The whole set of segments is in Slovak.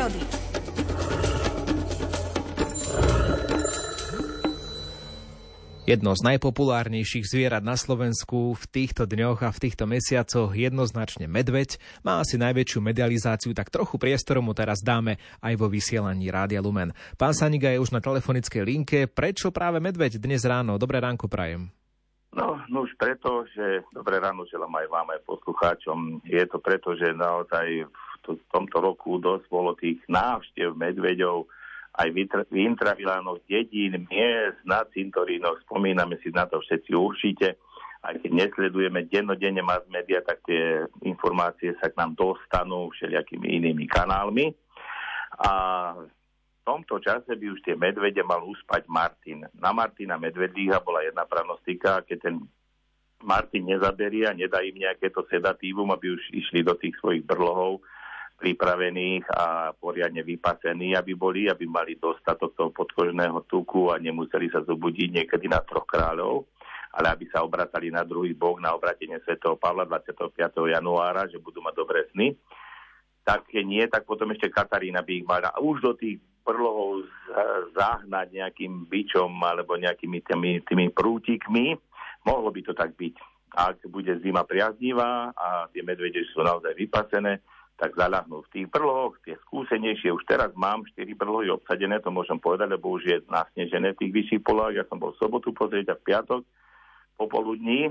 prírody. Jedno z najpopulárnejších zvierat na Slovensku v týchto dňoch a v týchto mesiacoch jednoznačne medveď. Má asi najväčšiu medializáciu, tak trochu priestoru mu teraz dáme aj vo vysielaní Rádia Lumen. Pán Saniga je už na telefonickej linke. Prečo práve medveď dnes ráno? Dobré ránko prajem. No, no už preto, že dobré ráno želám aj vám, aj poslucháčom. Je to preto, že naozaj v tomto roku dosť bolo tých návštev medveďov, aj v intravilánoch dedín, miest, na cintorínoch, spomíname si na to všetci určite. Aj keď nesledujeme dennodenne mass media, tak tie informácie sa k nám dostanú všelijakými inými kanálmi. A v tomto čase by už tie medvede mal uspať Martin. Na Martina Medvedíha bola jedna pranostika, keď ten Martin nezaberie a nedá im nejaké to sedatívum, aby už išli do tých svojich brlohov, pripravených a poriadne vypasených, aby boli, aby mali dostatok toho podkožného tuku a nemuseli sa zobudiť niekedy na troch kráľov, ale aby sa obratali na druhý bok, na obratenie Sv. Pavla 25. januára, že budú mať dobré sny. Tak keď nie, tak potom ešte Katarína by ich mala už do tých prlohov zahnať nejakým bičom alebo nejakými tými, tými prútikmi. Mohlo by to tak byť. Ak bude zima priaznivá a tie medvede sú naozaj vypasené, tak zaľahnú v tých brlohoch, tie skúsenejšie. Už teraz mám 4 brlohy obsadené, to môžem povedať, lebo už je nasnežené v tých vyšších polohách. Ja som bol v sobotu pozrieť a v piatok popoludní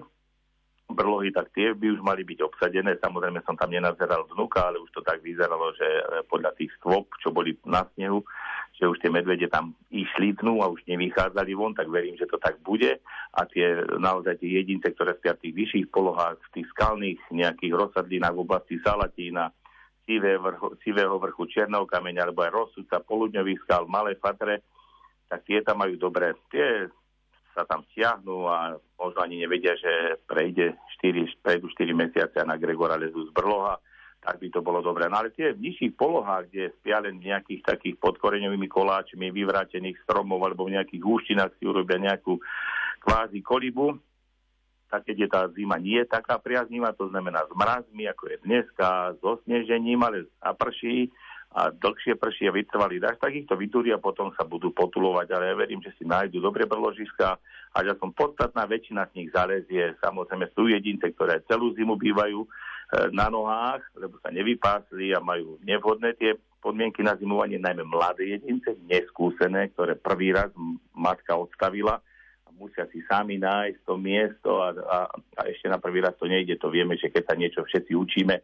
brlohy, tak tie by už mali byť obsadené. Samozrejme som tam nenazeral vnúka, ale už to tak vyzeralo, že e, podľa tých stôp, čo boli na snehu, že už tie medvede tam išli dnu a už nevychádzali von, tak verím, že to tak bude. A tie naozaj tie jedince, ktoré spia v tých vyšších polohách, v tých skalných nejakých rozsadlinách v oblasti Salatína, sivé vrchu, sivého vrchu Černého kameňa, alebo aj rozsudca poludňových skal, malé fatre, tak tie tam majú dobré. Tie sa tam stiahnu a možno ani nevedia, že prejde 4, prejdu 4 mesiace na Gregora lezu z brloha, tak by to bolo dobré. No ale tie v nižších polohách, kde spia len v nejakých takých podkoreňovými koláčmi, vyvrátených stromov alebo v nejakých húštinách si urobia nejakú kvázi kolibu, tak keď je tá zima nie je taká priaznivá, to znamená s mrazmi, ako je dneska, so snežením, ale zaprší a dlhšie prší a vytrvalý dáž, tak ich to vytúria a potom sa budú potulovať, ale ja verím, že si nájdu dobre brložiska a že som podstatná väčšina z nich zalezie. Samozrejme sú jedince, ktoré celú zimu bývajú e, na nohách, lebo sa nevypásli a majú nevhodné tie podmienky na zimovanie, najmä mladé jedince, neskúsené, ktoré prvý raz matka odstavila musia si sami nájsť to miesto a, a, a ešte na prvý raz to nejde. To vieme, že keď sa niečo všetci učíme,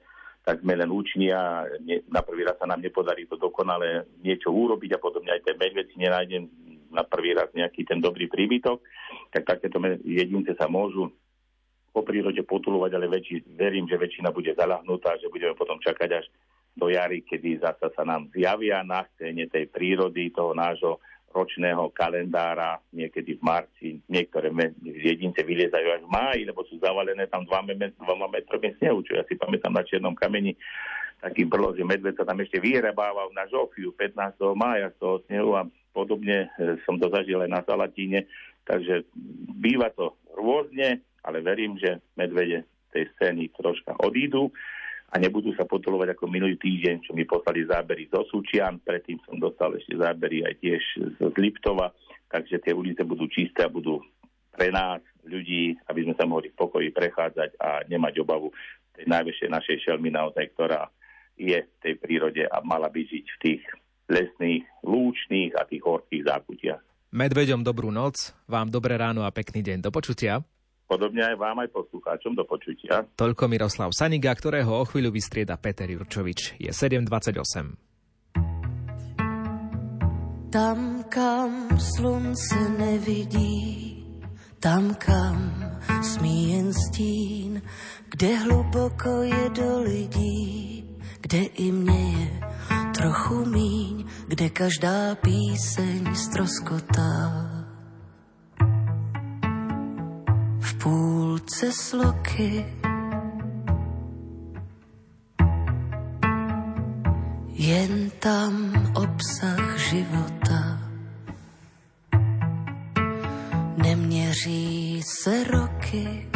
tak sme len uční a ne, na prvý raz sa nám nepodarí to dokonale niečo urobiť a podobne aj ten medveď si nenájdem na prvý raz nejaký ten dobrý príbytok, tak takéto jedince sa môžu po prírode potulovať, ale väčši, verím, že väčšina bude zalahnutá, že budeme potom čakať až do jary, kedy zasa sa nám zjavia na scéne tej prírody, toho nášho ročného kalendára, niekedy v marci, niektoré jedince vyliezajú až v máji, lebo sú zavalené tam 2 metrami snehu, čo ja si pamätám na Černom kameni, taký brlo, že medved sa tam ešte vyhrebával na Žofiu 15. mája z toho snehu a podobne e, som to zažil aj na Salatíne, takže býva to rôzne, ale verím, že medvede tej scény troška odídu a nebudú sa potulovať ako minulý týždeň, čo mi poslali zábery zo Sučian, predtým som dostal ešte zábery aj tiež z Liptova, takže tie ulice budú čisté a budú pre nás, ľudí, aby sme sa mohli v pokoji prechádzať a nemať obavu tej najväčšej našej šelmy naozaj, ktorá je v tej prírode a mala by žiť v tých lesných, lúčných a tých horkých zákutiach. Medveďom dobrú noc, vám dobré ráno a pekný deň. Do počutia. Podobne aj vám, aj poslucháčom do počutia. Toľko Miroslav Saniga, ktorého o chvíľu vystrieda Peter Jurčovič. Je 7.28. Tam, kam slunce nevidí, tam, kam smí jen stín, kde hluboko je do lidí, kde i mne je trochu míň, kde každá píseň stroskotá. Půlce sloky. Jen tam obsah života neměří se roky.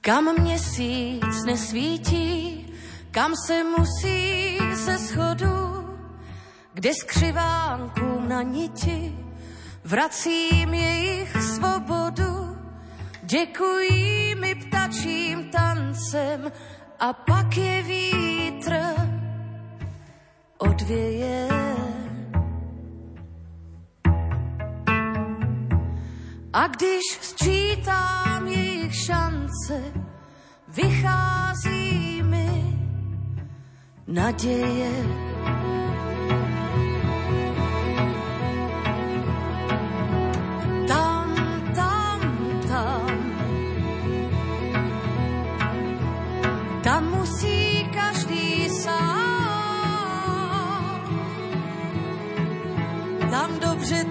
kam měsíc nesvítí, kam se musí ze schodu, kde skřivánkům na niti vracím jejich svobodu. Děkují mi ptačím tancem a pak je vítr odvěje. A když sčítám jejich šance, vychází mi naděje.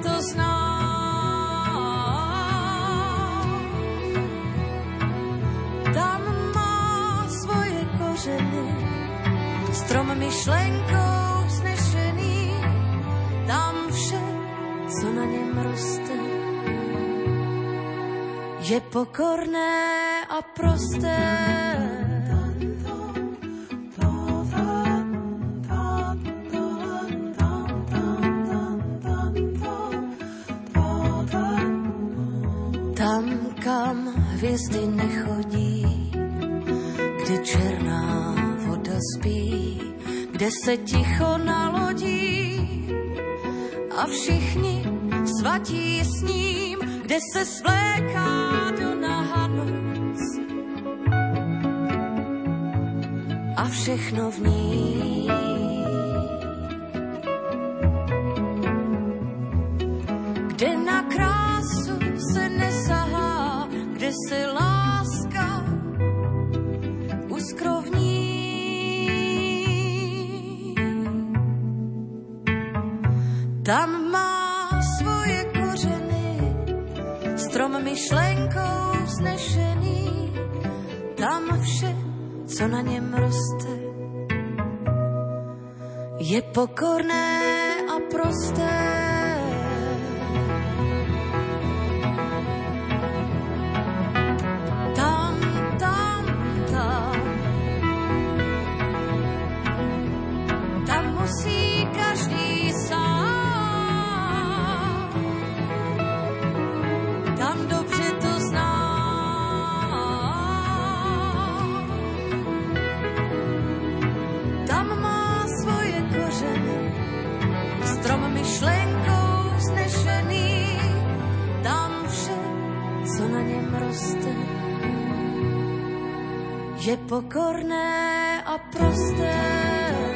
To zná. Tam má svoje kořeny, strom myšlenkou znešený, tam vše, co na něm roste, je pokorné a prosté. Tam, kam hvězdy nechodí, kde černá voda spí, kde se ticho nalodí a všichni svatí s ním, kde se svléká do nahanoc a všechno v ní. Tam má svoje kořeny, strom myšlenkou znešený, tam vše, co na něm roste, je pokorné a prosté. Je pokorné a prosté.